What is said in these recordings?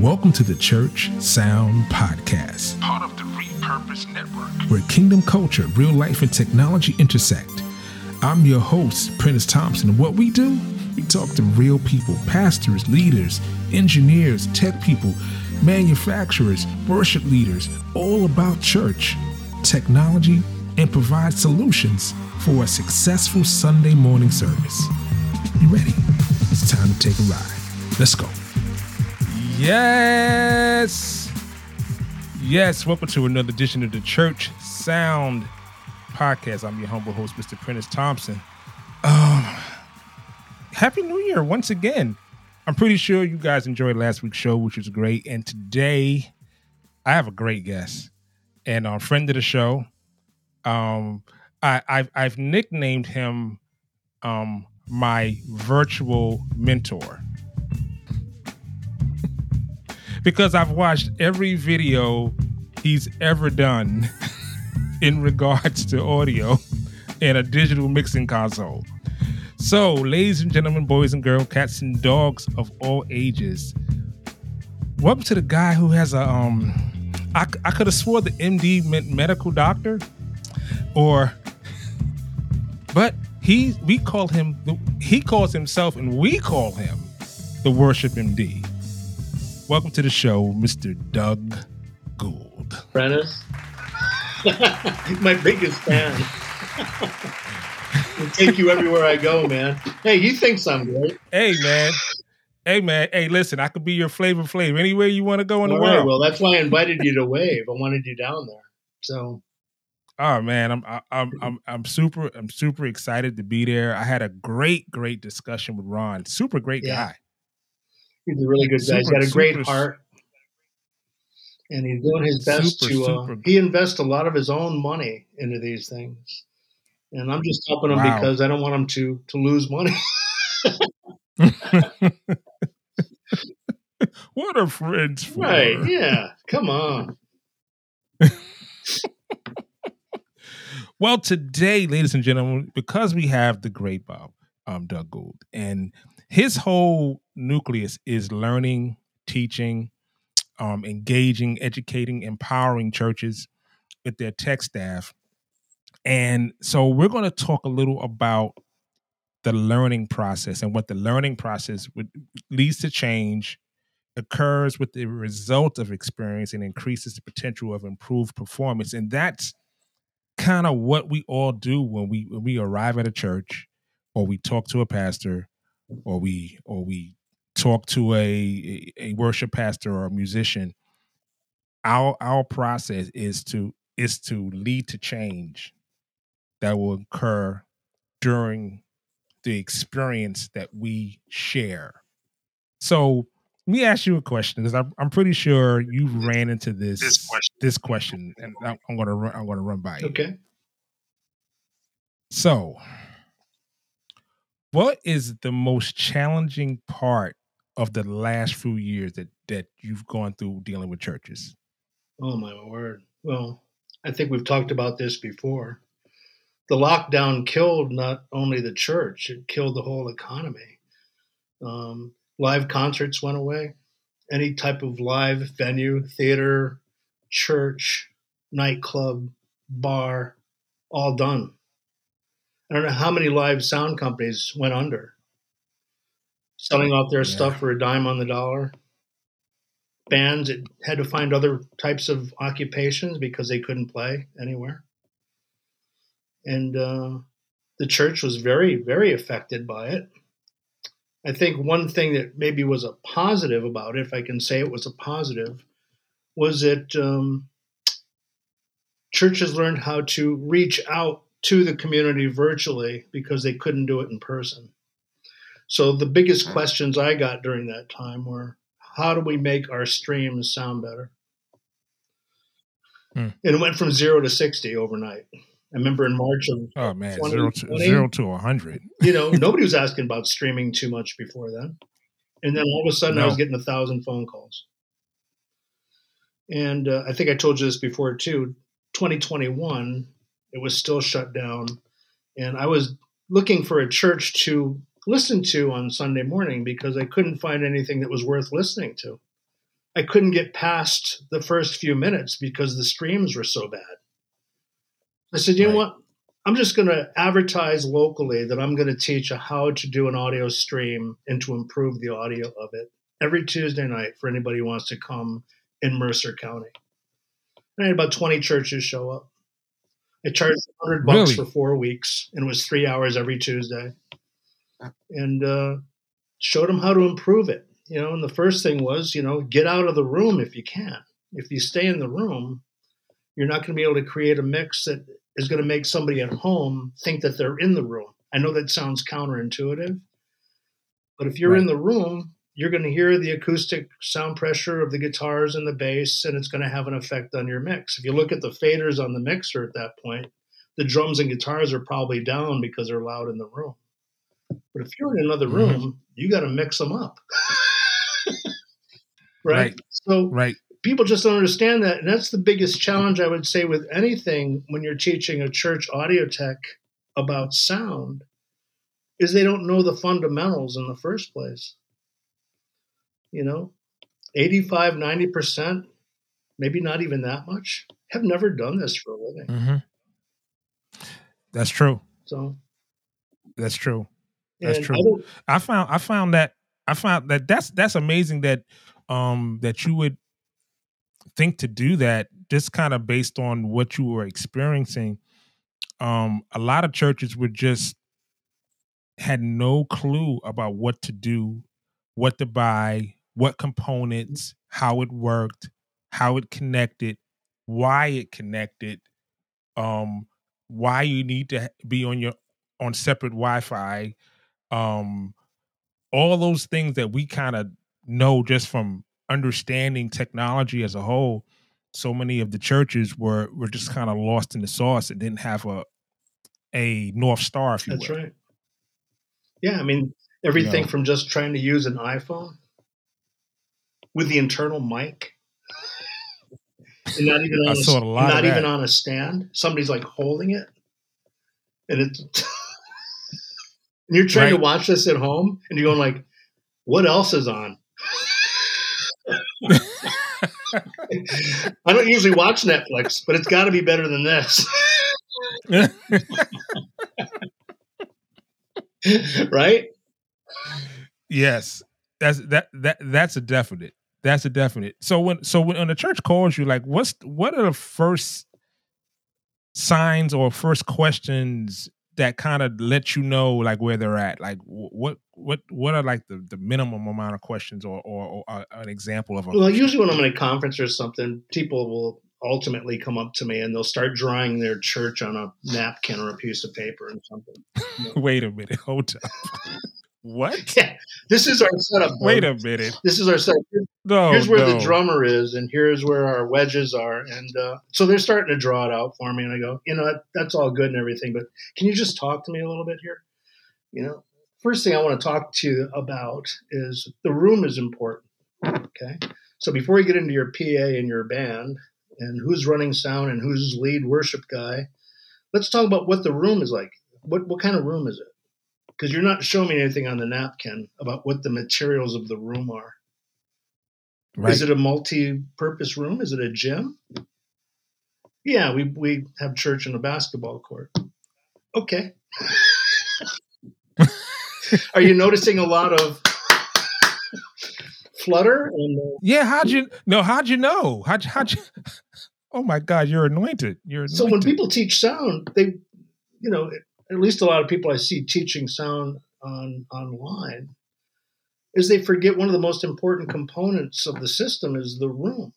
Welcome to the Church Sound Podcast, part of the Repurpose Network, where kingdom culture, real life, and technology intersect. I'm your host, Prentiss Thompson, and what we do, we talk to real people, pastors, leaders, engineers, tech people, manufacturers, worship leaders, all about church, technology, and provide solutions for a successful Sunday morning service. You ready? It's time to take a ride. Let's go. Yes. Yes. Welcome to another edition of the Church Sound Podcast. I'm your humble host, Mr. Prentiss Thompson. Um, Happy New Year once again. I'm pretty sure you guys enjoyed last week's show, which was great. And today, I have a great guest and a friend of the show. Um, I, I've I've nicknamed him um my virtual mentor because I've watched every video he's ever done in regards to audio and a digital mixing console. So, ladies and gentlemen, boys and girls, cats and dogs of all ages, welcome to the guy who has a um. I, I could have swore the MD meant medical doctor, or, but he we call him the, he calls himself and we call him the worship MD. Welcome to the show, Mr. Doug Gould. Prentiss, my biggest fan. will take you everywhere I go, man. Hey, he thinks I'm great. Hey, man. Hey, man. Hey, listen, I could be your Flavor Flav anywhere you want to go in All the right, world. Well, that's why I invited you to Wave. I wanted you down there. So. Oh man, I'm I'm I'm I'm super I'm super excited to be there. I had a great great discussion with Ron. Super great yeah. guy. He's a really good guy. He's got a great heart, and he's doing his best super, to. Uh, he invests a lot of his own money into these things, and I'm just helping him wow. because I don't want him to to lose money. what are friends for? Right? Yeah. Come on. well, today, ladies and gentlemen, because we have the great Bob um, Doug Gould, and his whole nucleus is learning, teaching, um, engaging, educating, empowering churches with their tech staff. And so we're going to talk a little about the learning process and what the learning process would, leads to change, occurs with the result of experience, and increases the potential of improved performance. And that's kind of what we all do when we when we arrive at a church or we talk to a pastor or we or we talk to a a worship pastor or a musician our our process is to is to lead to change that will occur during the experience that we share so let me ask you a question because I'm, I'm pretty sure you ran into this this question, this question and I'm, I'm gonna run I'm gonna run by you. Okay. So, what is the most challenging part of the last few years that that you've gone through dealing with churches? Oh my word! Well, I think we've talked about this before. The lockdown killed not only the church; it killed the whole economy. Um, live concerts went away. Any type of live venue, theater, church, nightclub, bar, all done. I don't know how many live sound companies went under, selling off their yeah. stuff for a dime on the dollar. Bands had to find other types of occupations because they couldn't play anywhere. And uh, the church was very, very affected by it. I think one thing that maybe was a positive about it, if I can say it was a positive, was that um, churches learned how to reach out to the community virtually because they couldn't do it in person. So the biggest questions I got during that time were how do we make our streams sound better? Hmm. And it went from zero to 60 overnight. I remember in March of oh man zero to zero to a hundred. you know, nobody was asking about streaming too much before then, and then all of a sudden no. I was getting a thousand phone calls. And uh, I think I told you this before too. 2021, it was still shut down, and I was looking for a church to listen to on Sunday morning because I couldn't find anything that was worth listening to. I couldn't get past the first few minutes because the streams were so bad. I said, you right. know what? I'm just going to advertise locally that I'm going to teach how to do an audio stream and to improve the audio of it every Tuesday night for anybody who wants to come in Mercer County. And I had about 20 churches show up. I charged 100 bucks really? for four weeks and it was three hours every Tuesday. And uh, showed them how to improve it. You know, and the first thing was, you know, get out of the room if you can. If you stay in the room, you're not going to be able to create a mix that is going to make somebody at home think that they're in the room. I know that sounds counterintuitive, but if you're right. in the room, you're going to hear the acoustic sound pressure of the guitars and the bass, and it's going to have an effect on your mix. If you look at the faders on the mixer at that point, the drums and guitars are probably down because they're loud in the room. But if you're in another mm-hmm. room, mm-hmm. you got to mix them up. right? right? So right people just don't understand that. And that's the biggest challenge I would say with anything when you're teaching a church audio tech about sound is they don't know the fundamentals in the first place. You know, 85, 90%, maybe not even that much, have never done this for a living. Mm-hmm. That's true. So that's true. That's true. I, I found I found that I found that that's that's amazing that um that you would think to do that just kind of based on what you were experiencing um a lot of churches were just had no clue about what to do what to buy what components how it worked how it connected why it connected um why you need to be on your on separate wi-fi um all those things that we kind of know just from understanding technology as a whole, so many of the churches were were just kind of lost in the sauce and didn't have a a north star. If you That's will. right. Yeah, I mean everything you know, from just trying to use an iPhone with the internal mic. And not even on a, not even on a stand. Somebody's like holding it, and it's. and you're trying right. to watch this at home, and you're going like, "What else is on?" I don't usually watch Netflix, but it's got to be better than this. right? Yes. That's that that that's a definite. That's a definite. So when so when, when the church calls you, like what's what are the first signs or first questions that kind of let you know like where they're at? Like what what what are like the, the minimum amount of questions or or, or uh, an example of a well usually when i'm in a conference or something people will ultimately come up to me and they'll start drawing their church on a napkin or a piece of paper and something. Wait a minute. Hold up what? Yeah, this is our setup. Wait a minute. This is our setup. No, here's where no. the drummer is, and here's where our wedges are, and uh, so they're starting to draw it out for me. And I go, you know, that, that's all good and everything, but can you just talk to me a little bit here? You know, first thing I want to talk to you about is the room is important. Okay, so before you get into your PA and your band and who's running sound and who's lead worship guy, let's talk about what the room is like. What what kind of room is it? Because you're not showing me anything on the napkin about what the materials of the room are. Right. Is it a multi-purpose room? Is it a gym? Yeah, we we have church and a basketball court. Okay. are you noticing a lot of flutter? And, uh, yeah, how'd you no? How'd you know? How'd, how'd you? Oh my God, you're anointed. You're anointed. so when people teach sound, they, you know, at least a lot of people I see teaching sound on online, is they forget one of the most important components of the system is the room.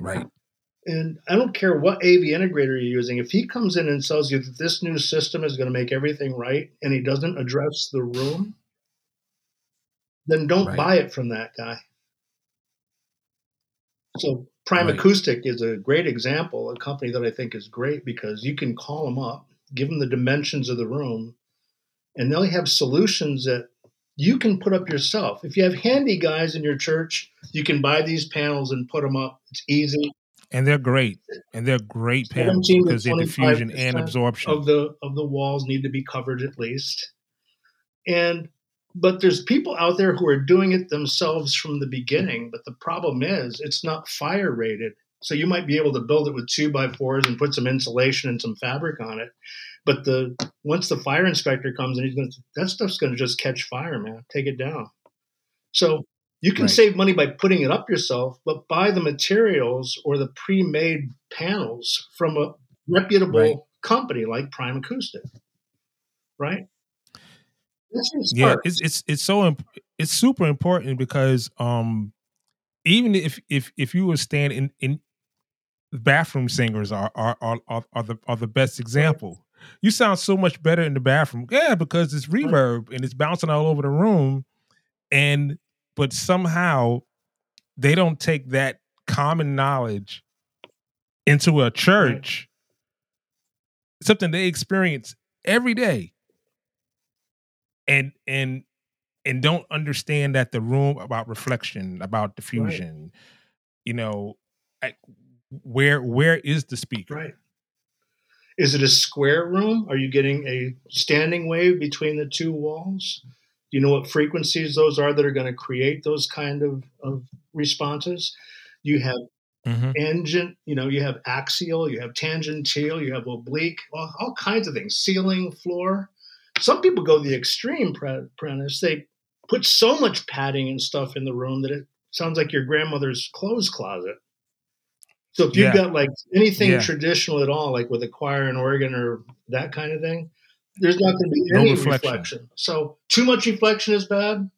Right. And I don't care what AV integrator you're using. If he comes in and tells you that this new system is going to make everything right and he doesn't address the room, then don't right. buy it from that guy. So Prime right. Acoustic is a great example, a company that I think is great because you can call them up give them the dimensions of the room, and they'll have solutions that you can put up yourself. If you have handy guys in your church, you can buy these panels and put them up. It's easy. And they're great. And they're great panels because they're diffusion and absorption. Of the of the walls need to be covered at least. And but there's people out there who are doing it themselves from the beginning. But the problem is, it's not fire rated. So you might be able to build it with two by fours and put some insulation and some fabric on it. But the once the fire inspector comes and he's going to that stuff's going to just catch fire, man. Take it down. So you can right. save money by putting it up yourself, but buy the materials or the pre-made panels from a reputable right. company like Primacoustic. Right? Yeah, it's it's it's so imp- it's super important because um even if if if you were standing in, in bathroom singers are are are, are the are the best example. You sound so much better in the bathroom. Yeah, because it's reverb and it's bouncing all over the room. And but somehow they don't take that common knowledge into a church, right. something they experience every day. And and and don't understand that the room about reflection, about diffusion, right. you know, where where is the speaker? Right. Is it a square room? Are you getting a standing wave between the two walls? Do you know what frequencies those are that are going to create those kind of, of responses? You have mm-hmm. engine, you know, you have axial, you have tangential, you have oblique, all, all kinds of things, ceiling, floor. Some people go the extreme, Prentiss. They put so much padding and stuff in the room that it sounds like your grandmother's clothes closet. So if you've yeah. got like anything yeah. traditional at all, like with a choir and organ or that kind of thing, there's not going to be any reflection. reflection. So too much reflection is bad.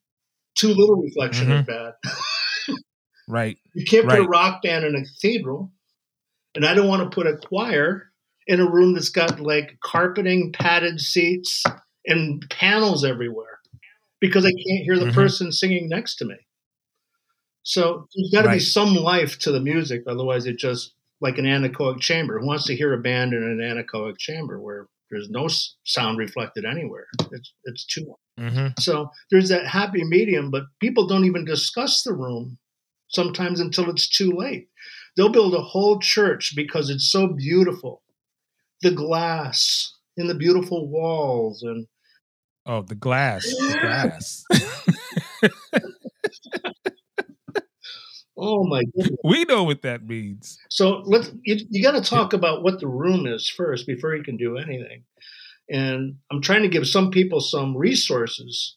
Too little reflection mm-hmm. is bad. right. You can't put a rock band in a cathedral, and I don't want to put a choir in a room that's got like carpeting, padded seats, and panels everywhere because I can't hear the mm-hmm. person singing next to me. So there's got to right. be some life to the music, otherwise it's just like an anechoic chamber. Who wants to hear a band in an anechoic chamber where there's no sound reflected anywhere? It's it's too. Mm-hmm. So there's that happy medium, but people don't even discuss the room sometimes until it's too late. They'll build a whole church because it's so beautiful, the glass and the beautiful walls and oh, the glass, the glass. Oh my goodness. We know what that means. So let's you, you got to talk about what the room is first before you can do anything. And I'm trying to give some people some resources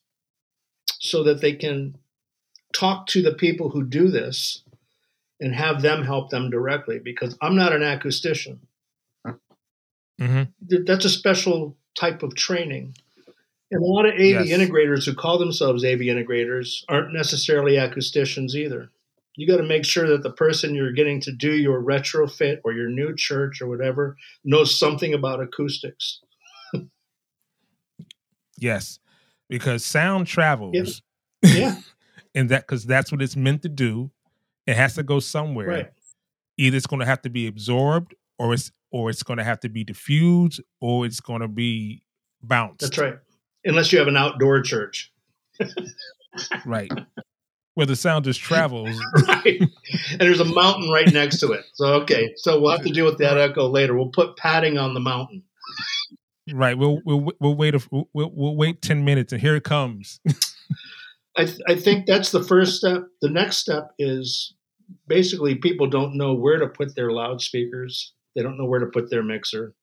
so that they can talk to the people who do this and have them help them directly because I'm not an acoustician. Mm-hmm. That's a special type of training. And a lot of AV yes. integrators who call themselves AV integrators aren't necessarily acousticians either you got to make sure that the person you're getting to do your retrofit or your new church or whatever knows something about acoustics. yes, because sound travels. Yeah. yeah. and that because that's what it's meant to do. It has to go somewhere. Right. Either it's going to have to be absorbed, or it's or it's going to have to be diffused, or it's going to be bounced. That's right. Unless you have an outdoor church. right where the sound just travels. right. And there's a mountain right next to it. So okay, so we'll have to deal with that echo later. We'll put padding on the mountain. Right. We'll we'll we'll wait a, we'll, we'll wait ten minutes, and here it comes. I th- I think that's the first step. The next step is basically people don't know where to put their loudspeakers. They don't know where to put their mixer.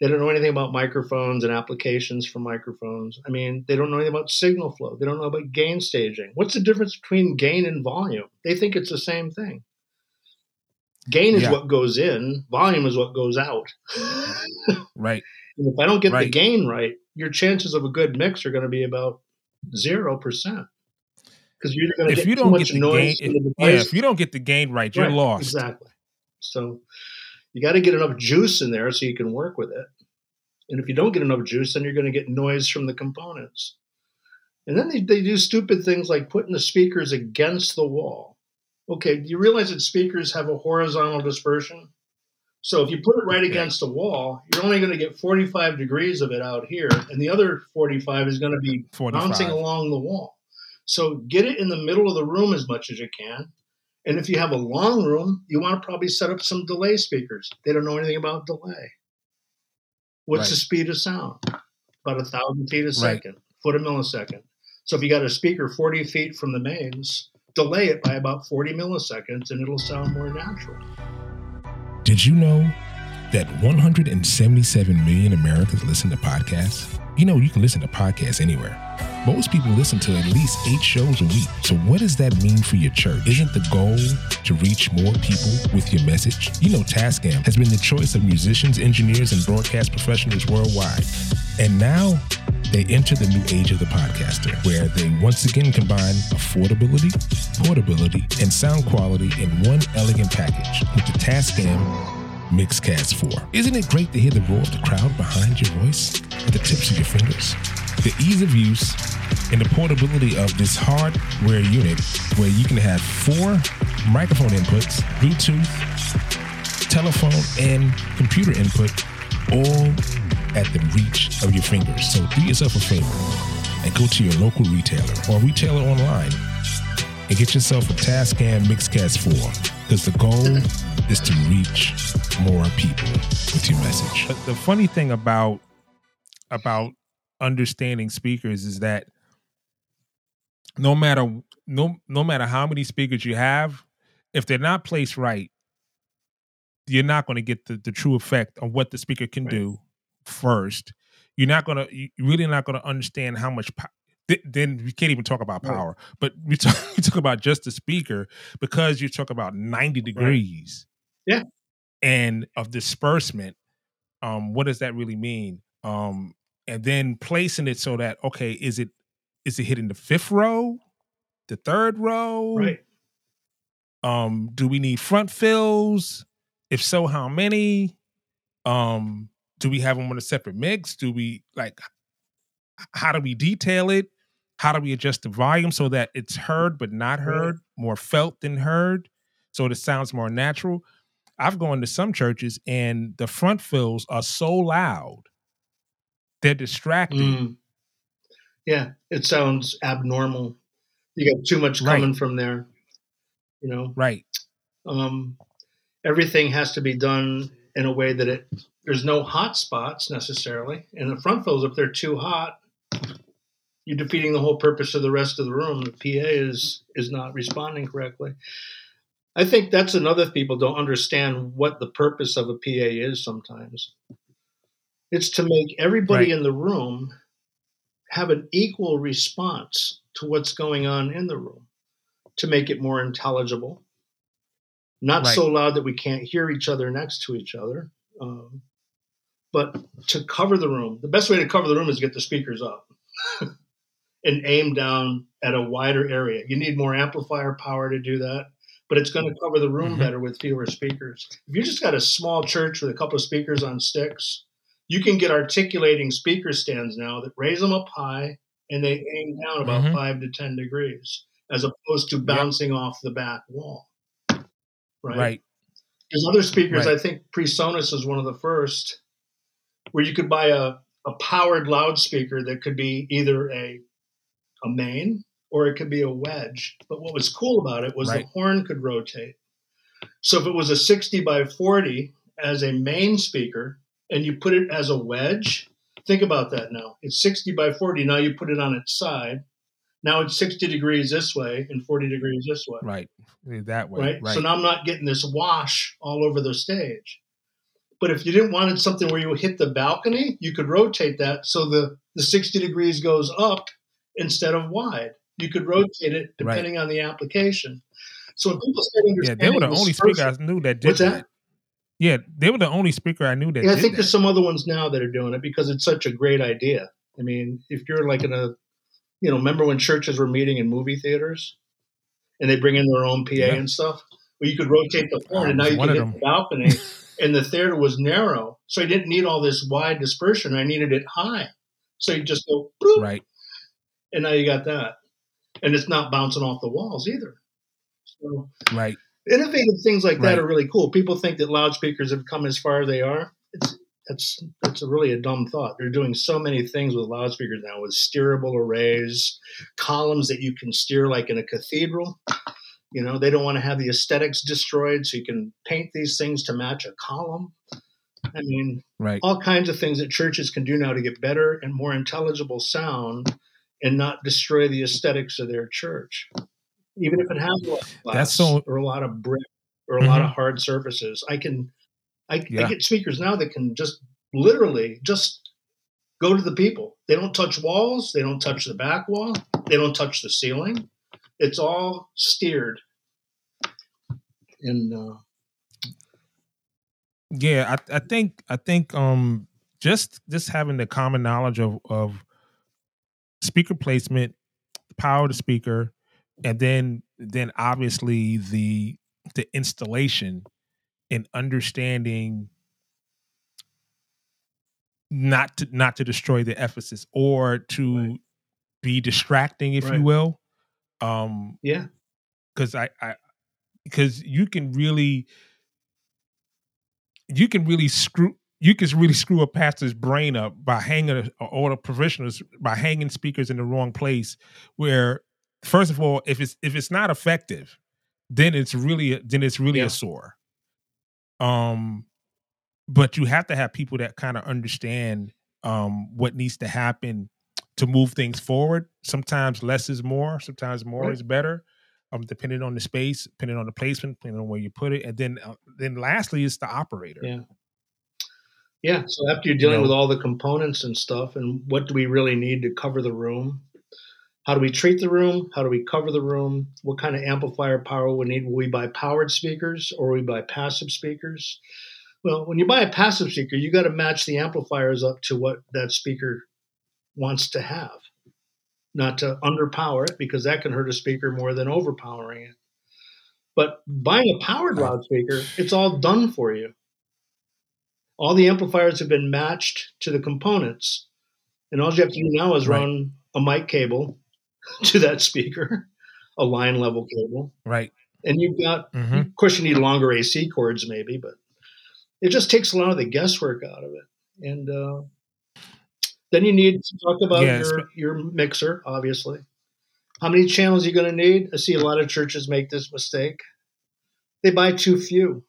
They don't know anything about microphones and applications for microphones. I mean, they don't know anything about signal flow. They don't know about gain staging. What's the difference between gain and volume? They think it's the same thing. Gain is yeah. what goes in, volume is what goes out. right. And if I don't get right. the gain right, your chances of a good mix are going to be about 0%. Because you're going to get you too much noise. Gain, if, yeah, if you don't get the gain right, you're right, lost. Exactly. So you got to get enough juice in there so you can work with it. And if you don't get enough juice, then you're going to get noise from the components. And then they, they do stupid things like putting the speakers against the wall. Okay, do you realize that speakers have a horizontal dispersion? So if you put it right against the wall, you're only going to get 45 degrees of it out here, and the other 45 is going to be 45. bouncing along the wall. So get it in the middle of the room as much as you can, and if you have a long room, you want to probably set up some delay speakers. They don't know anything about delay. What's right. the speed of sound? About a thousand feet a second, right. foot a millisecond. So if you got a speaker 40 feet from the mains, delay it by about 40 milliseconds and it'll sound more natural. Did you know that 177 million Americans listen to podcasts? You know, you can listen to podcasts anywhere. Most people listen to at least eight shows a week. So, what does that mean for your church? Isn't the goal to reach more people with your message? You know, Tascam has been the choice of musicians, engineers, and broadcast professionals worldwide. And now they enter the new age of the podcaster, where they once again combine affordability, portability, and sound quality in one elegant package with the Tascam Mixcast 4. Isn't it great to hear the roar of the crowd behind your voice at the tips of your fingers? The ease of use and the portability of this hardware unit where you can have four microphone inputs, Bluetooth, telephone, and computer input all at the reach of your fingers. So do yourself a favor and go to your local retailer or retailer online and get yourself a Tascam Mixcast 4 because the goal is to reach more people with your message. But the funny thing about about understanding speakers is that no matter no no matter how many speakers you have, if they're not placed right, you're not going to get the, the true effect of what the speaker can right. do first. You're not going to you're really not going to understand how much po- then we can't even talk about power. Right. But we talk, we talk about just the speaker because you talk about 90 degrees. Yeah. And of disbursement. Um, what does that really mean? Um, and then placing it so that okay, is it is it hitting the fifth row, the third row? Right. Um, do we need front fills? If so, how many? Um, do we have them on a separate mix? Do we like how do we detail it? How do we adjust the volume so that it's heard but not heard, more felt than heard, so it sounds more natural? I've gone to some churches and the front fills are so loud, they're distracting. Mm. Yeah, it sounds abnormal. You got too much coming right. from there, you know. Right. Um, everything has to be done in a way that it there's no hot spots necessarily, and the front fills if they're too hot, you're defeating the whole purpose of the rest of the room. The PA is is not responding correctly. I think that's another people don't understand what the purpose of a PA is sometimes. It's to make everybody right. in the room have an equal response to what's going on in the room, to make it more intelligible, not right. so loud that we can't hear each other next to each other, um, but to cover the room. The best way to cover the room is to get the speakers up. and aim down at a wider area. You need more amplifier power to do that, but it's going to cover the room mm-hmm. better with fewer speakers. If you just got a small church with a couple of speakers on sticks, you can get articulating speaker stands now that raise them up high and they aim down about mm-hmm. five to 10 degrees as opposed to bouncing yep. off the back wall. Right. Right. There's other speakers, right. I think PreSonus is one of the first, where you could buy a, a powered loudspeaker that could be either a a main or it could be a wedge. But what was cool about it was right. the horn could rotate. So if it was a 60 by 40 as a main speaker and you put it as a wedge, think about that now. It's 60 by 40. Now you put it on its side. Now it's 60 degrees this way and 40 degrees this way. Right. Eh, that way. Right. right. So now I'm not getting this wash all over the stage. But if you didn't want something where you hit the balcony, you could rotate that so the, the 60 degrees goes up instead of wide. You could rotate it depending right. on the application. So when people start understanding, yeah, they were the only speaker I knew that did what's that. that. Yeah, they were the only speaker I knew that. Yeah, I think that. there's some other ones now that are doing it because it's such a great idea. I mean, if you're like in a, you know, remember when churches were meeting in movie theaters, and they bring in their own PA yeah. and stuff. Well, you could rotate the horn, and now you can hit them. the balcony. and the theater was narrow, so I didn't need all this wide dispersion. I needed it high, so you just go Bloop, right and now you got that, and it's not bouncing off the walls either. So, right. Innovative things like that right. are really cool. People think that loudspeakers have come as far as they are. It's that's that's a really a dumb thought. They're doing so many things with loudspeakers now, with steerable arrays, columns that you can steer like in a cathedral. You know, they don't want to have the aesthetics destroyed, so you can paint these things to match a column. I mean, right. all kinds of things that churches can do now to get better and more intelligible sound and not destroy the aesthetics of their church, even if it has a lot of glass That's so- or a lot of brick or a lot Mhm. of hard surfaces. I can, I, I get speakers now that can just literally just go to the people. They don't touch walls. They don't touch the back wall. They don't touch the ceiling. It's all steered. And uh, Yeah, I, I think I think um just just having the common knowledge of of speaker placement, the power of the speaker, and then then obviously the the installation and understanding not to not to destroy the emphasis or to Right. be distracting, if Right. you will. Um yeah, because I, I because you can really you can really screw you can really screw a pastor's brain up by hanging a- or the professionals by hanging speakers in the wrong place where first of all if it's if it's not effective then it's really a- then it's really Yeah. a sore um but you have to have people that kind of understand um what needs to happen to move things forward sometimes less is more sometimes more Right. is better um depending on the space depending on the placement depending on where you put it and then uh, then lastly is the operator Yeah. Yeah. So after you're dealing know- with all the components and stuff, and what do we really need to cover the room? How do we treat the room? How do we cover the room? What kind of amplifier power we need? Will we buy powered speakers or will we buy passive speakers? Well, when you buy a passive speaker, you got to match the amplifiers up to what that speaker wants to have, not to underpower it because that can hurt a speaker more than overpowering it. But buying a powered loudspeaker, it's all done for you. All the amplifiers have been matched to the components, and all you have to do now is Right. run a mic cable to that speaker, a line level cable, right and you've got hmm of course, you need longer AC cords, maybe, but it just takes a lot of the guesswork out of it. And uh, then you need to talk about Yeah, your, your mixer, obviously. How many channels are you going to need? I see a lot of churches make this mistake. They buy too few.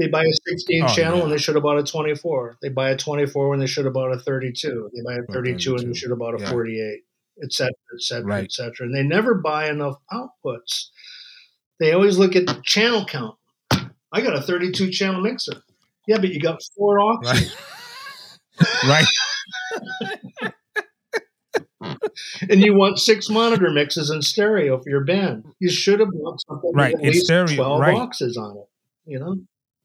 They buy a 16 Oh, channel yeah. when they should have bought a 24. They buy a 24 when they should have bought a 32. They buy a Or 32 and they should have bought a yeah. 48, et cetera, et cetera, Right. et cetera. And they never buy enough outputs. They always look at the channel count. I got a 32 channel mixer. Yeah, but you got four auxes right right and you want six monitor mixes in stereo for your band. You should have bought something Right, with at least stereo, 12 right. auxes on it. You know?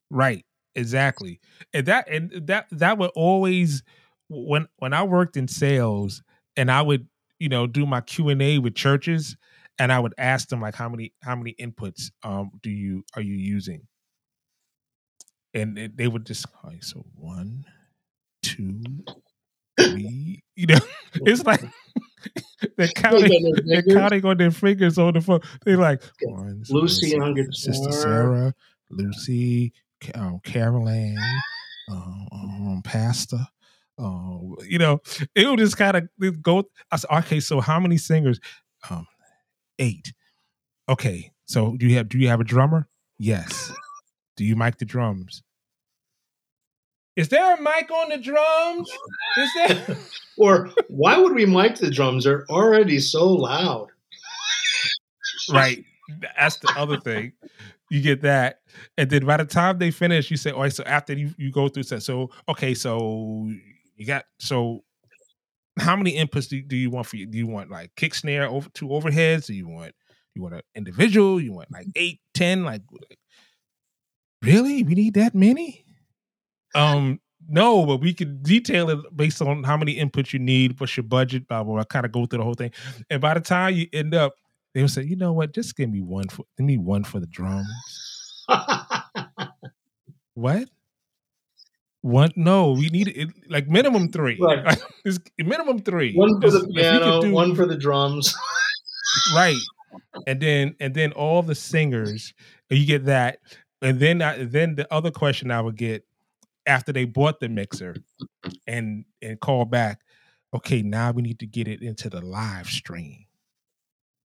Right. Exactly. And that and that that would always when when I worked in sales and I would, you know, do my Q&A with churches and I would ask them like how many how many inputs um do you are you using? And it- they would just oh, so one, two, three, you know, it's like they're counting They got their they're counting on their fingers on the phone. They're like one, Lucy on Sister. Sarah, Lucy, um, Caroline, um, um, Pastor. Um, you know, it would just kind of go. I said, okay, so how many singers? Um, eight. Okay, so do you have do you have a drummer? Yes. Do you mic the drums? Is there a mic on the drums? Is there? Or why would we mic the drums? They're already so loud. right. That's the other thing. You get that, and then by the time they finish, you say, "Oh, so after you, you go through so so okay, so you got so how many inputs do, do you want for you? Do you want like kick snare over two overheads? Do you want you want an individual? You want like eight, ten? Like really? We need that many? Um, no, but we could detail it based on how many inputs you need, what's your budget, blah blah. blah. Kind of go through the whole thing, and by the time you end up, they will say, you know what? Just give me one for give me one for the drums. What? One? No, we need it like minimum three. Right. Minimum three. one for the If we could piano, do- one for the drums. right and then and then all the singers you get that and then I, then the other question i would get after they bought the mixer and and call back okay now we need to get it into the live stream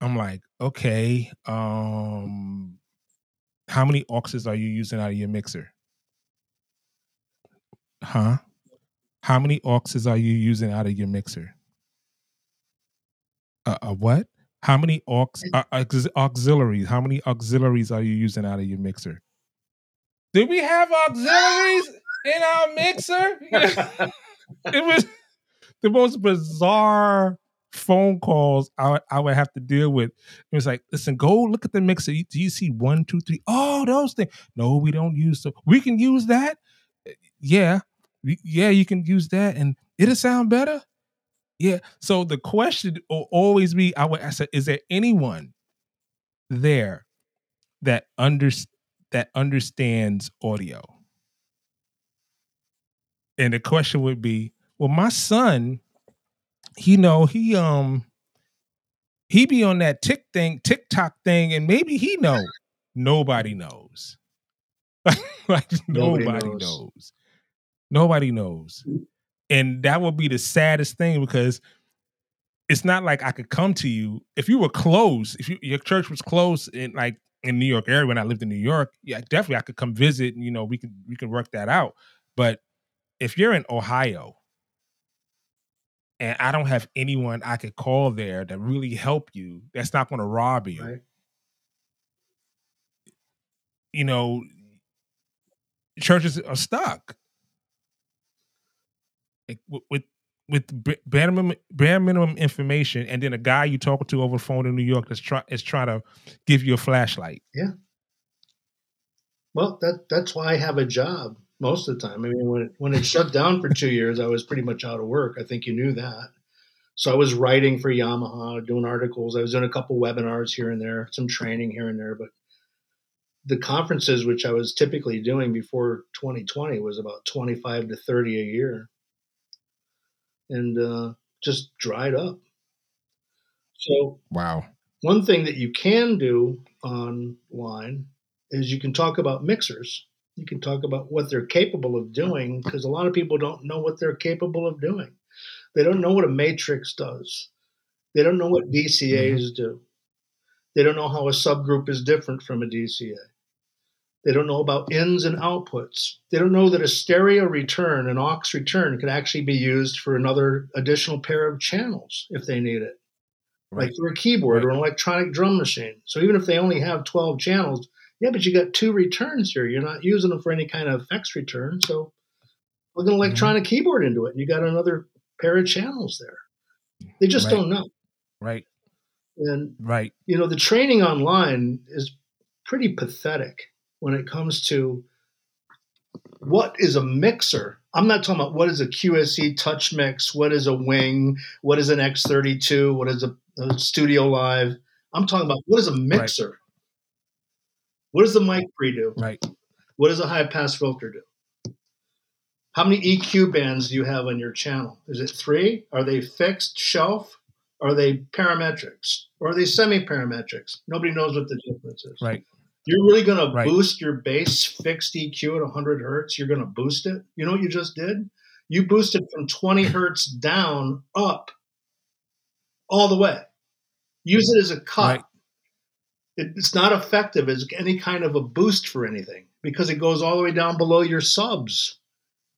i'm like okay um how many auxes are you using out of your mixer huh how many auxes are you using out of your mixer A, a what? How many aux, uh, auxiliaries? How many auxiliaries are you using out of your mixer? Do we have auxiliaries in our mixer? it was the most bizarre phone calls I, I would have to deal with. It was like, listen, go look at the mixer. Do you see one, two, three? Oh, those things. No, we don't use so we can use that. Eh, yeah, yeah, you can use that, and it'll sound better. Yeah. So the question will always be: I would ask, is there anyone there that under that understands audio? And the question would be, well, my son you know, he um he be on that tick thing, TikTok thing, and maybe he know. Nobody knows. like nobody, nobody knows. knows. Nobody knows. And that would be the saddest thing because it's not like I could come to you if you were close, if you, your church was close in like in New York area when I lived in New York, yeah, definitely I could come visit and you know we can we can work that out. But if you're in Ohio and I don't have anyone I could call there to really help you, that's not going to rob you. Right. You know, churches are stuck with with bare minimum, bare minimum information, and then a guy you talking to over the phone in New York that's try is trying to give you a flashlight. Yeah. Well, that that's why I have a job most of the time. I mean, when it, when it shut down for two years, I was pretty much out of work. I think you knew that. So I was writing for Yamaha, doing articles. I was doing a couple webinars here and there, some training here and there. But the conferences, which I was typically doing before 2020, was about 25 to 30 a year, and uh, just dried up. So wow. One thing that you can do online is you can talk about mixers you can talk about what they're capable of doing because a lot of people don't know what they're capable of doing. They don't know what a matrix does. They don't know what DCAs mm-hmm. do. They don't know how a subgroup is different from a DCA. They don't know about ins and outputs. They don't know that a stereo return, an aux return, can actually be used for another additional pair of channels if they need it, right. like for a keyboard right. or an electronic drum machine. So even if they only have 12 channels, yeah, but you got two returns here. You're not using them for any kind of effects return. So plug an electronic mm-hmm. keyboard into it, and you got another pair of channels there. They just right. don't know. Right. And right. You know, the training online is pretty pathetic when it comes to what is a mixer. I'm not talking about what is a QSC TouchMix, what is a wing, what is an X32, what is a, a StudioLive. I'm talking about what is a mixer. Right. What does the mic pre do? Right. What does a high pass filter do? How many EQ bands do you have on your channel? Is it three? Are they fixed shelf? Are they parametrics? Or are they semi parametrics? Nobody knows what the difference is. Right. You're really going to boost your bass fixed EQ at 100 hertz. You're going to boost it. You know what you just did? You boosted from 20 hertz down up all the way. Use it as a cut. Right it's not effective as any kind of a boost for anything because it goes all the way down below your subs.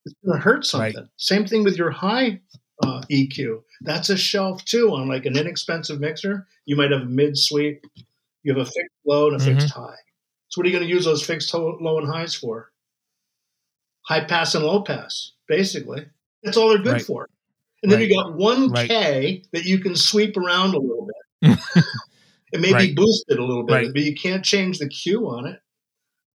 It's going to hurt something. Right. Same thing with your high uh, EQ. That's a shelf too on like an inexpensive mixer. You might have a mid sweep, you have a fixed low and a mm-hmm. fixed high. So what are you going to use those fixed low and highs for? High pass and low pass, basically. That's all they're good right. for. And right. then you got one K that you can sweep around a little bit. It may right. be boosted a little bit, right. but you can't change the Q on it.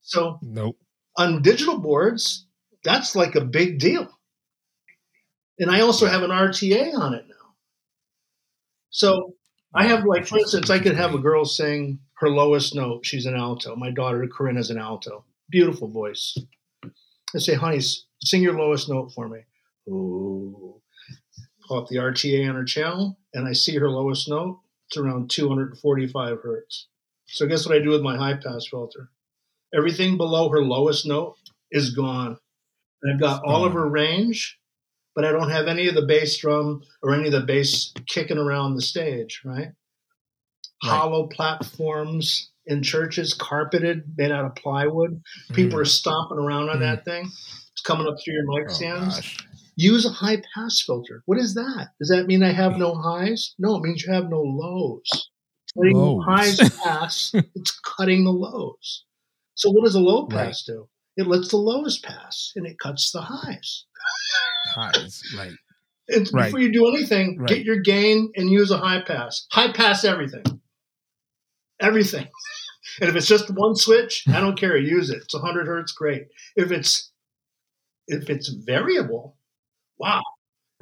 So nope. on digital boards, that's like a big deal. And I also have an RTA on it now. So I have like, for instance, I could have a girl sing her lowest note. She's an alto. My daughter Corinne Corinna's an alto. Beautiful voice. I say, honey, sing your lowest note for me. Ooh. Pull up the RTA on her channel, and I see her lowest note it's around 245 hertz. So guess what I do with my high pass filter? Everything below her lowest note is gone. And I've got all of her range, but I don't have any of the bass drum or any of the bass kicking around the stage, right? right. Hollow platforms in churches, carpeted, made out of plywood. People mm. are stomping around on mm. that thing. It's coming up through your mic oh, stands. Use a high pass filter. What is that? Does that mean I have no highs? No, it means you have no lows. Letting Lows. highs pass, it's cutting the lows. So what does a low Right. pass do? It lets the lows pass and it cuts the highs. Highs, right. It's, Right. Before you do anything, Right. get your gain and use a high pass. High pass everything. Everything. And if it's just one switch, I don't care. Use it. It's 100 hertz, great. If it's if it's variable, wow,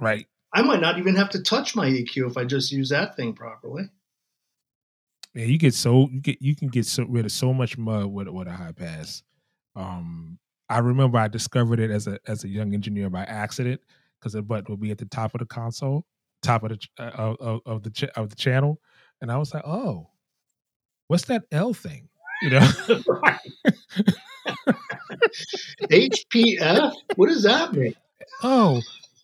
Right. I might not even have to touch my EQ if I just use that thing properly. Yeah, you get so you get you can get so rid of so much mud with with a high pass. Um, I remember I discovered it as a as a young engineer by accident because the button would be at the top of the console, top of the uh, of, of, the ch- of the channel, and I was like, oh, what's that L thing? You know, HPF? What does that mean? oh,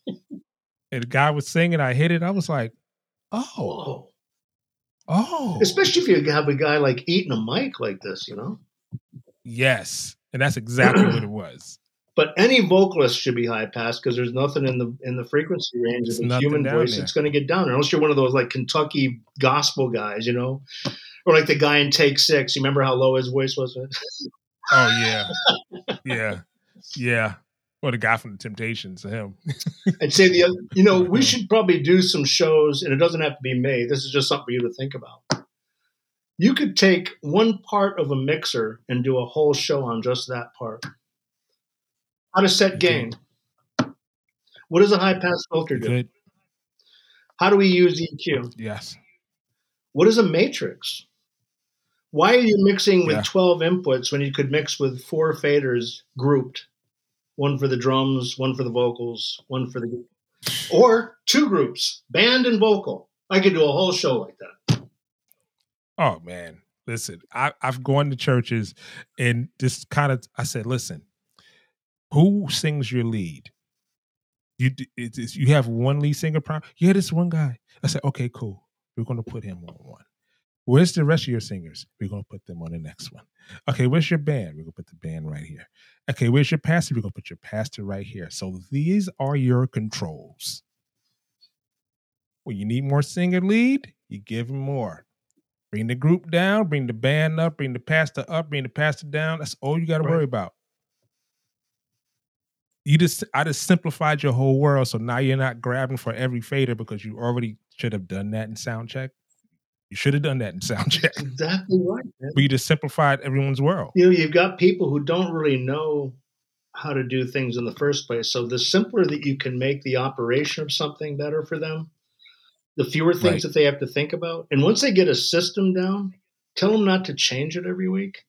and the guy was singing, I hit it, I was like, oh, oh, Especially if you have a guy like eating a mic like this, you know? yes, and that's exactly what it was. But any vocalist should be high pass because there's nothing in the in the frequency range of a human voice there. that's going to get down there, unless you're one of those like Kentucky gospel guys, you know, or like the guy in Take Six. You remember how low his voice was? Oh yeah, yeah, yeah. Or the guy from the Temptations, him. I'd say the other, you know we should probably do some shows, and it doesn't have to be me. This is just something for you to think about. You could take one part of a mixer and do a whole show on just that part. How to set gain. What does a high pass filter do? How do we use EQ? Yes. What is a matrix? Why are you mixing with Yeah. 12 inputs when you could mix with four faders grouped? One for the drums, one for the vocals, one for the. Or two groups, band and vocal. I could do a whole show like that. Oh man, listen. I, I've gone to churches and just kind of. I said, listen, who sings your lead? You you have one lead singer. Prom- yeah, this one guy. I said, okay, cool. We're going to put him on one. Where's the rest of your singers? We're going to put them on the next one. Okay, where's your band? We're going to put the band right here. Okay, where's your pastor? We're going to put your pastor right here. So these are your controls. When you need more singer lead, you give them more. Bring the group down, bring the band up, bring the pastor up, bring the pastor down. That's all you got to Right. worry about. You just I just simplified your whole world. So now you're not grabbing for every fader because you already should have done that in sound check. You should have done that in sound check. Exactly right. man. But you just simplified everyone's world. You know, you've got people who don't really know how to do things in the first place. So the simpler that you can make the operation of something better for them, the fewer things Right. that they have to think about. And once they get a system down, tell them not to change it every week.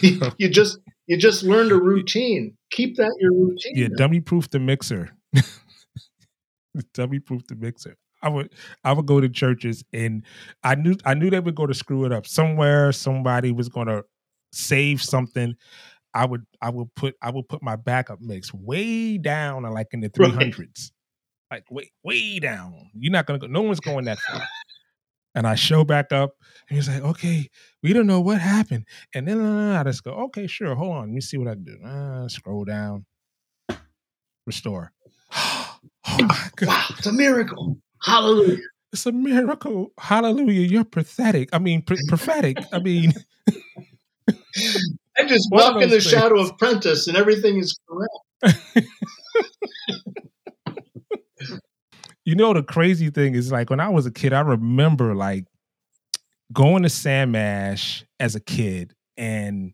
you, you just you just learned a routine. Keep that your routine. Yeah, now. dummy proof the mixer. dummy proof the mixer. I would I would go to churches and I knew I knew they would go to screw it up. Somewhere somebody was gonna save something. I would I would put I would put my backup mix way down like in the three hundreds. Like way way down. You're not gonna go no one's going that far. And I show back up and he's like, okay, we don't know what happened. And then uh, I just go, okay, sure, hold on. Let me see what I can do. Uh, scroll down. Restore. oh my God. Wow, it's a miracle. Hallelujah. It's a miracle. Hallelujah. You're pathetic. I mean, pr- prophetic. I mean, I just walk in the those shadow of Prentiss and everything is correct. you know, the crazy thing is like when I was a kid, I remember like going to Sam Ash as a kid and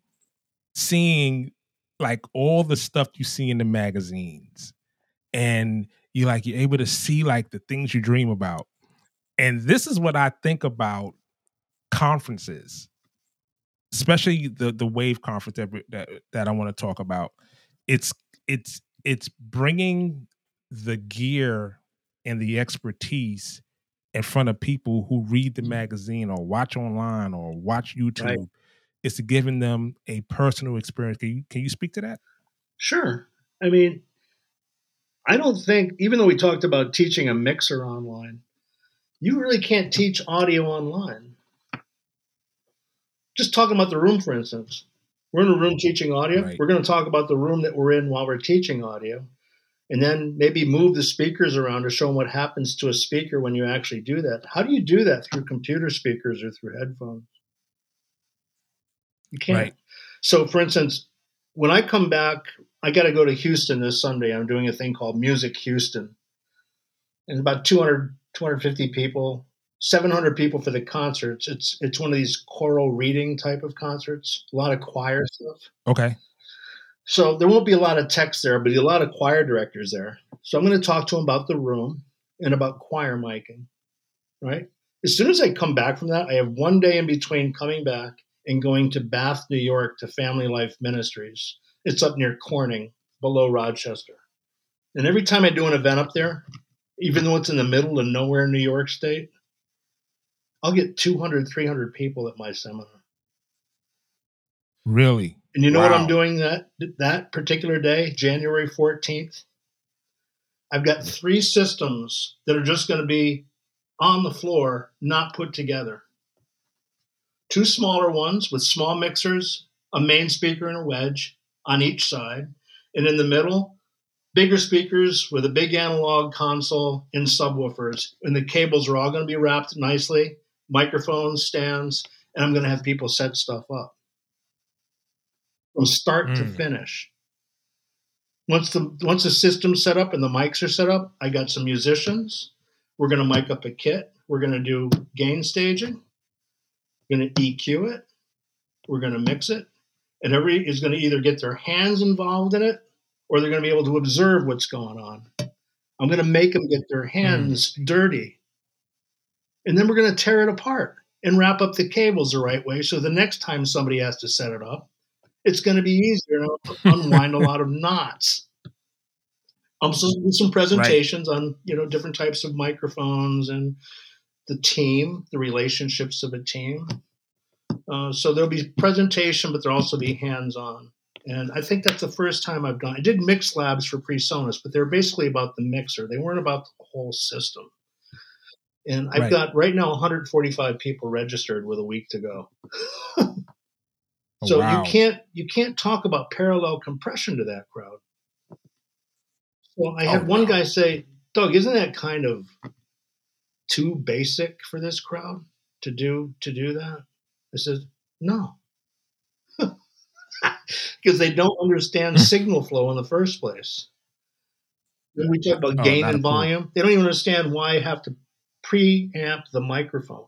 seeing like all the stuff you see in the magazines. And you like you're able to see like the things you dream about. And this is what I think about conferences, especially the the wave conference that that, that I want to talk about. It's it's it's bringing the gear and the expertise in front of people who read the mm. magazine or watch online or watch YouTube. Right. It's giving them a personal experience. Can you can you speak to that? Sure. I mean, I don't think, even though we talked about teaching a mixer online, you really can't teach audio online. Just talking about the room, for instance. We're in a room teaching audio. Right. We're going to talk about the room that we're in while we're teaching audio. And then maybe move the speakers around to show them what happens to a speaker when you actually do that. How do you do that through computer speakers or through headphones? You can't. Right. So, for instance, when I come back, I got to go to Houston this Sunday. I'm doing a thing called Music Houston. And about 200, 250 people, 700 people for the concerts. It's it's one of these choral reading type of concerts, a lot of choir stuff. Okay. So there won't be a lot of text there, but a lot of choir directors there. So I'm going to talk to them about the room and about choir miking, right? As soon as I come back from that, I have one day in between coming back and going to Bath, New York to Family Life Ministries. It's up near Corning, below Rochester. And every time I do an event up there, even though it's in the middle of nowhere in New York State, I'll get 200, 300 people at my seminar. Really? And you know what I'm doing that that particular day, January 14th? I've got three systems that are just going to be on the floor, not put together. Two smaller ones with small mixers, a main speaker and a wedge on each side, and in the middle, bigger speakers with a big analog console and subwoofers. And the cables are all going to be wrapped nicely, microphones, stands, and I'm going to have people set stuff up from start to Mm. finish. Once the once the system's set up and the mics are set up, I got some musicians. We're going to mic up a kit. We're going to do gain staging. We're going to EQ it. We're going to mix it, and every is going to either get their hands involved in it or they're going to be able to observe what's going on. I'm going to make them get their hands hmm. dirty, and then we're going to tear it apart and wrap up the cables the right way. So the next time somebody has to set it up, it's going to be easier to unwind a lot of knots. I'm do some presentations on you know different types of microphones and the team, the relationships of a team. Uh, so there'll be presentation, but there'll also be hands-on. And I think that's the first time I've done. I did mix labs for PreSonus, but they're basically about the mixer. They weren't about the whole system. And I've Right. got right now 145 people registered with a week to go. Oh, So wow. you can't you can't talk about parallel compression to that crowd. Well, I had Oh, one no. guy say, "Doug, isn't that kind of too basic for this crowd to do to do that?" I said, "No." Because they don't understand hmm. signal flow in the first place. When we talk about Oh, gain and volume, they don't even understand why I have to preamp the microphone.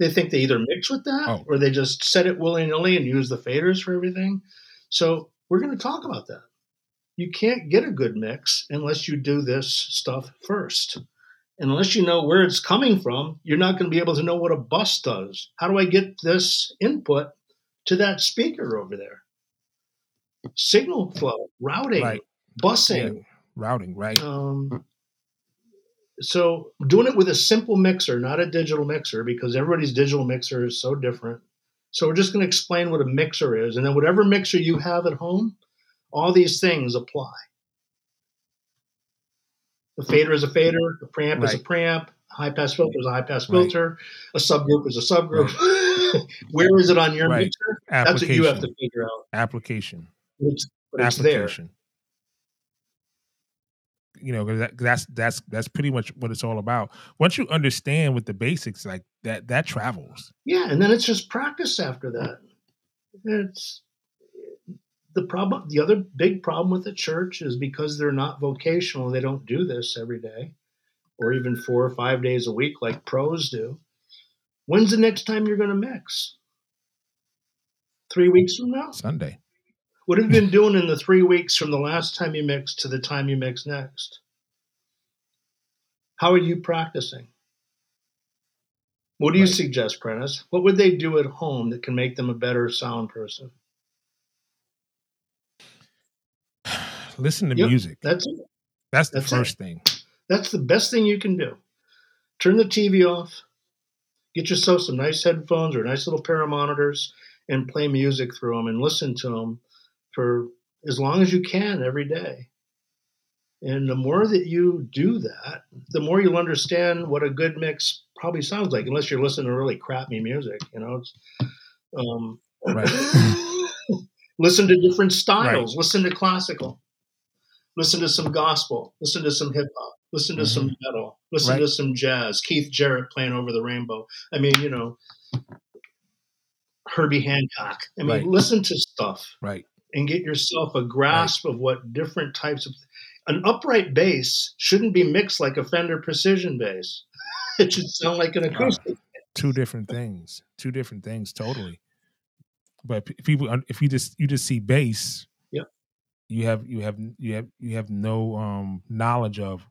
They think they either mix with that Oh. or they just set it willy nilly and use the faders for everything. So we're going to talk about that. You can't get a good mix unless you do this stuff first. And unless you know where it's coming from, you're not going to be able to know what a bus does. How do I get this input to that speaker over there? Signal flow, routing, Right. busing. Yeah. Routing, right? Um, so doing it with a simple mixer, not a digital mixer, because everybody's digital mixer is so different. So we're just going to explain what a mixer is, and then whatever mixer you have at home, all these things apply. The fader is a fader, the preamp is a Right. preamp, high pass filter is a high pass Right. filter, a subgroup is a subgroup. Where is it on your Right. mixer? That's what you have to figure out. application. It's, but it's there. application. You know, 'cause that, that's that's that's pretty much what it's all about. Once you understand with the basics, like that, that travels. Yeah, and then it's just practice after that. It's the problem. The other big problem with the church is because they're not vocational. They don't do this every day, or even four or five days a week like pros do. When's the next time you're going to mix? Three weeks from now. Sunday. What have you been doing in the three weeks from the last time you mixed to the time you mix next? How are you practicing? What do you Right. suggest, Prentiss? What would they do at home that can make them a better sound person? Listen to Yep. music. That's it. That's the that's it. first thing. That's the best thing you can do. Turn the TV off, get yourself some nice headphones or a nice little pair of monitors, and play music through them and listen to them for as long as you can every day. And the more that you do that, the more you'll understand what a good mix probably sounds like, unless you're listening to really crappy music. You know, it's, um, Right. Listen to different styles. Right. Listen to classical. Listen to some gospel. Listen to some hip hop. Listen to mm-hmm. some metal. Listen right. to some jazz. Keith Jarrett playing over the rainbow. I mean, you know, Herbie Hancock. I mean, right. listen to stuff. Right. And get yourself a grasp of what different types of an upright bass shouldn't be mixed like a Fender precision bass. it should sound like an acoustic. Uh, two different things. Two different things totally. But people, if you just you just see bass. You have you have you have you have no um knowledge of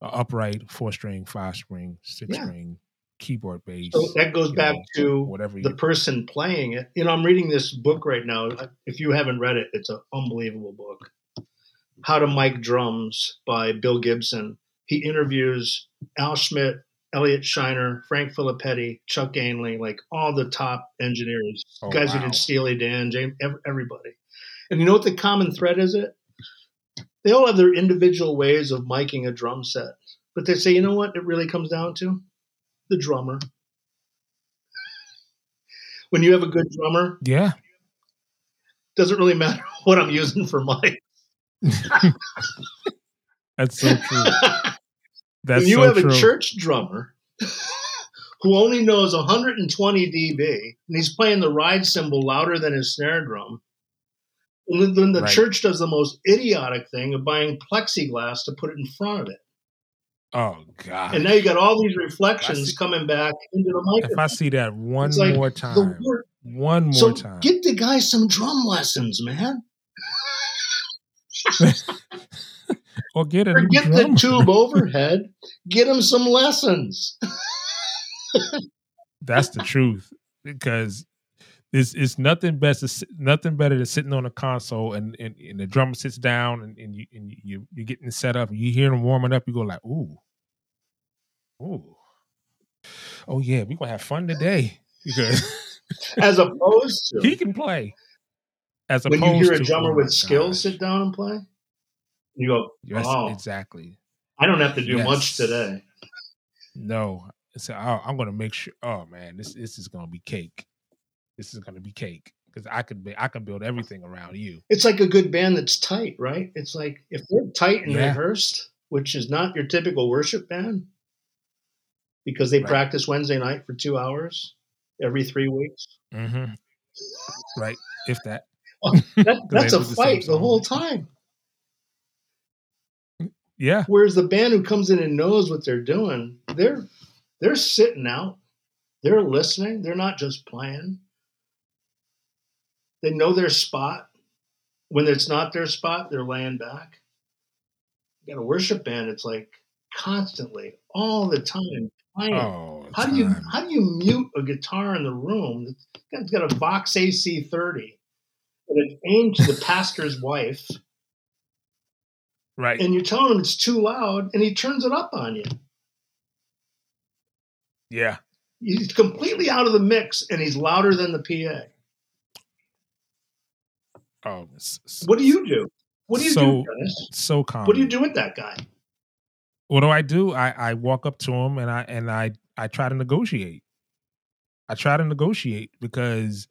upright four string, five string, six yeah. string keyboard bass. So that goes back know, to whatever the person playing it. You know, I'm reading this book right now. If you haven't read it, it's an unbelievable book. How to Mic Drums by Bill Gibson. He interviews Al Schmitt, Elliot Scheiner, Frank Filippetti, Chuck Ainlay like all the top engineers, oh, guys wow. who did Steely Dan, James, everybody. And you know what the common thread is? It they all have their individual ways of miking a drum set, but they say, you know what? It really comes down to the drummer. When you have a good drummer, yeah, doesn't really matter what I'm using for mic. That's so true. That's when you so have true. a church drummer who only knows 120 dB and he's playing the ride cymbal louder than his snare drum, and then the right. church does the most idiotic thing of buying plexiglass to put it in front of it. Oh God! And now you got all these reflections see, coming back into the microphone. If I see that one like more time, one more so time, get the guy some drum lessons, man. or get a or get the tube overhead. Get him some lessons. That's the truth, because it's it's nothing best nothing better than sitting on a console and, and, and the drummer sits down and, and you and you you're getting set up and you hear him warming up, you go like, ooh, ooh, oh yeah, we're gonna have fun today because as opposed to he can play. As when you hear a drummer oh with skills sit down and play, you go, yes, oh, exactly. I don't have to do yes. much today. No, so I'm gonna make sure. Oh man, this this is gonna be cake this is going to be cake because I could be, I can build everything around you. It's like a good band that's tight, right? It's like if they're tight and yeah. rehearsed, which is not your typical worship band, because they right. practice Wednesday night for two hours every three weeks. Mm-hmm. right, if that. Oh, that that's a fight the, the whole time. Yeah. Whereas the band who comes in and knows what they're doing, they're they're sitting out, they're listening, they're not just playing. They know their spot. When it's not their spot, they're laying back. You got a worship band, it's like constantly, all the time playing. Oh, how do you how do you mute a guitar in the room? It's got a Vox AC 30 and it's aimed to the pastor's wife. Right. And you tell him it's too loud and he turns it up on you. Yeah. He's completely out of the mix and he's louder than the PA. Oh, what do you do? What do you so, do? Dennis? So common. What do you do with that guy? What do I do? I, I walk up to him and I and I I try to negotiate. I try to negotiate because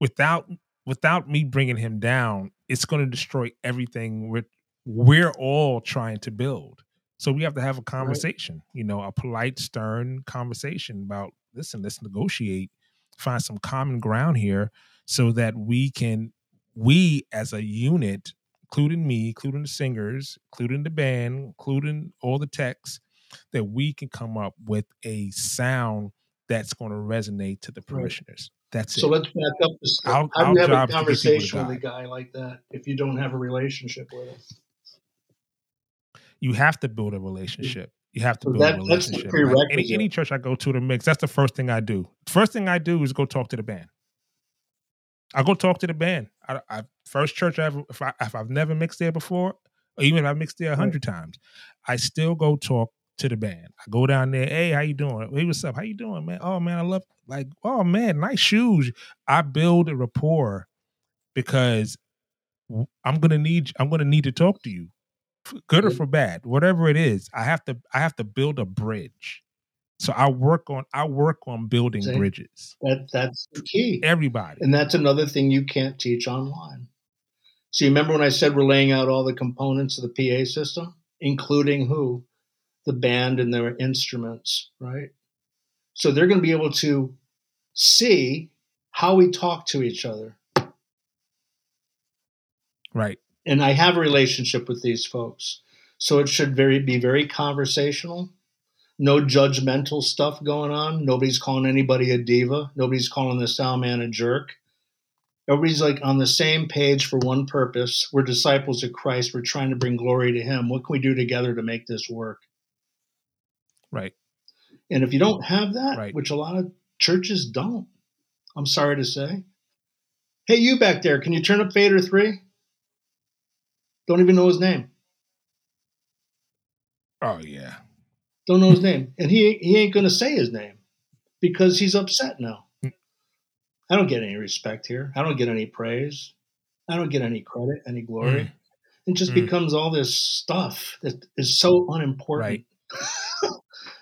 without without me bringing him down, it's going to destroy everything we're we're all trying to build. So we have to have a conversation, right. you know, a polite, stern conversation about listen, let's negotiate, find some common ground here so that we can we as a unit, including me, including the singers, including the band, including all the techs, that we can come up with a sound that's going to resonate to the parishioners. That's so it. So let's back up. This. How do you have a conversation with a guy like that if you don't have a relationship with him? You have to build a mm. relationship. You have to build that, a relationship. Like any, any church I go to to mix, that's the first thing I do. First thing I do is go talk to the band. I go talk to the band. I, I first church I ever if, I, if I've never mixed there before, or even if I mixed there a hundred right. times, I still go talk to the band. I go down there. Hey, how you doing? Hey, what's up? How you doing, man? Oh man, I love like oh man, nice shoes. I build a rapport because I'm gonna need I'm gonna need to talk to you, good or for bad, whatever it is. I have to I have to build a bridge So I work on I work on building See? bridges. That that's the key. Everybody. And that's another thing you can't teach online. So you remember when I said we're laying out all the components of the PA system, including who? The band and their instruments, right? So they're going to be able to see how we talk to each other. Right. And I have a relationship with these folks. So it should very be very conversational. No judgmental stuff going on. Nobody's calling anybody a diva. Nobody's calling the sound man a jerk. Everybody's like on the same page for one purpose. We're disciples of Christ. We're trying to bring glory to Him. What can we do together to make this work? Right. And if you don't have that, Right. which a lot of churches don't, I'm sorry to say. Hey, you back there, can you turn up Fader 3? Don't even know his name. Oh yeah. Don't know his name. And he, he ain't going to say his name because he's upset now. I don't get any respect here. I don't get any praise. I don't get any credit, any glory. Mm. It just Mm. becomes all this stuff that is so unimportant. Right.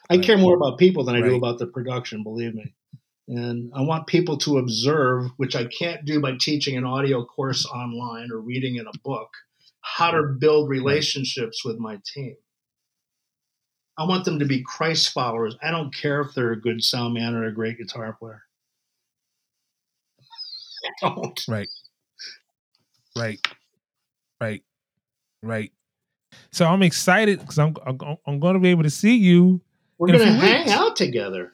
I Right. care more about people than I do about the production, believe me. And I want people to observe, which I can't do by teaching an audio course online or reading in a book, how to build relationships with my team. I want them to be Christ followers. I don't care if they're a good sound man or a great guitar player. I don't. Right. Right. Right. Right. So I'm excited because I'm, I'm I'm going to be able to see you. We're going to hang weeks. out together.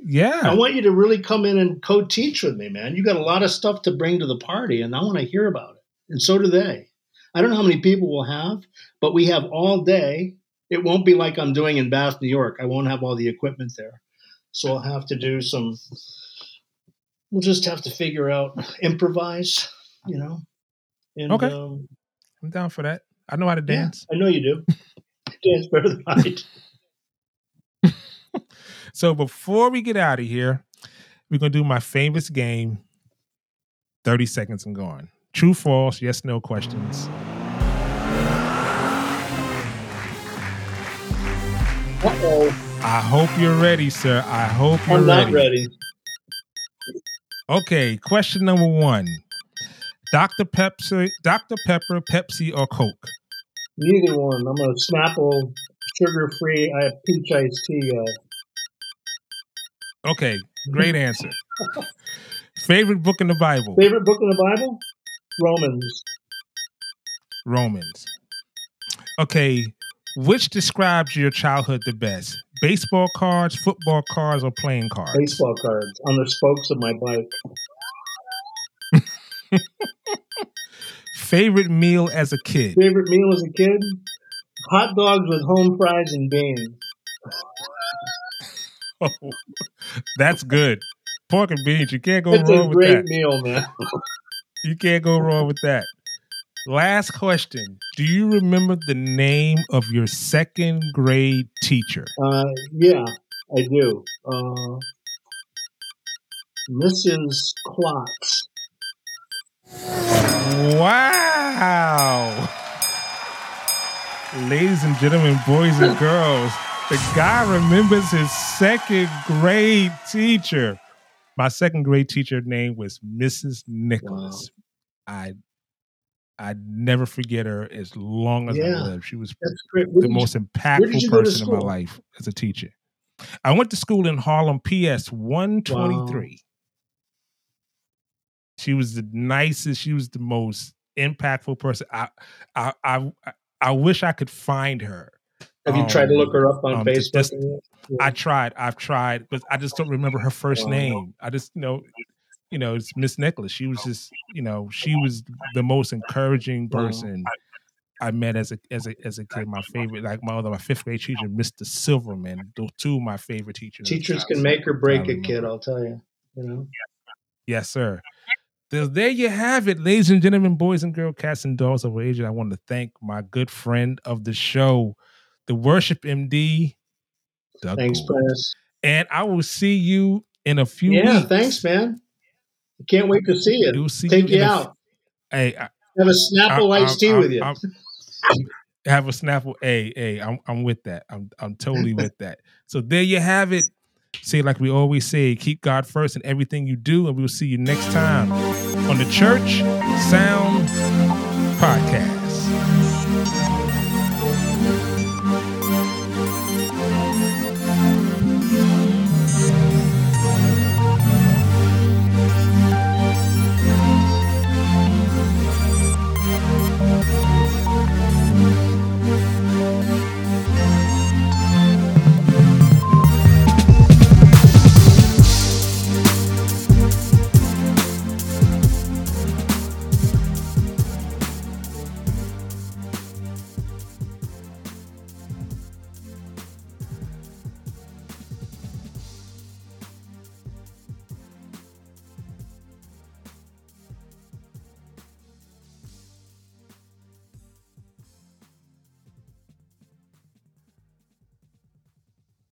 Yeah, I want you to really come in and co-teach with me, man. You got a lot of stuff to bring to the party, and I want to hear about it. And so do they. I don't know how many people we'll have, but we have all day. It won't be like I'm doing in Bath, New York. I won't have all the equipment there, so I'll have to do some. We'll just have to figure out improvise, you know. And, Okay. Um, I'm down for that. I know how to yeah, dance. I know you do. dance better than I do. So before we get out of here, we're gonna do my famous game. Thirty seconds and gone. True, false, yes, no questions. Uh oh, I hope you're ready, sir. I hope you're I'm not ready. ready. Okay, question number one: Dr. Pepsi, Dr. Pepper, Pepsi, or Coke? Neither one. I'm a Snapple sugar free. I have peach iced tea guy. Okay, great answer. Favorite book in the Bible? Favorite book in the Bible? Romans. Romans. Okay, which describes your childhood the best? Baseball cards, football cards, or playing cards? Baseball cards on the spokes of my bike. Favorite meal as a kid? Favorite meal as a kid? Hot dogs with home fries and beans. Oh, that's good. Pork and beans. You can't go It's a wrong with great that. meal, man. You can't go wrong with that. Last question. Do you remember the name of your second grade teacher? Uh, yeah, I do. Uh, Mrs. Klotz. Wow. Ladies and gentlemen, boys and girls, the guy remembers his second grade teacher. My second grade teacher name was Mrs. Nicholas. I I never forget her as long as Yeah. I live. She was That's great. Where the you- most impactful you person in my life as a teacher. I went to school in Harlem, PS 123. She was the nicest, she was the most impactful person. I I I I wish I could find her. Have you tried to look her up on um, Facebook? just- and- I tried, I've tried, but I just don't remember her first Wow. name. I just know, you know, it's Miss Nicholas. She was oh. just, you know, she was the most encouraging mm-hmm. person I met as a as a as a kid. My favorite, like my other, my fifth grade teacher, Mr. Silverman. Those two of my favorite teachers. Teachers can make or break a kid, I'll tell you. You know? Yes, sir. There, there you have it, ladies and gentlemen, boys and girls, cats and dogs of age. I want to thank my good friend of the show, the Worship MD, Doug Thanks, Gould. Prentiss. And I will see you in a few Yeah, weeks. thanks, man. Can't wait to see you. We'll see Take you you in a- out. Hey, I, Have a Snapple I- iced tea I- with you. Have a Snapple. Hey, hey, I'm I'm with that. I'm I'm totally with that. So there you have it. Say like we always say, keep God first in everything you do, and we will see you next time on the Church Sound Podcast.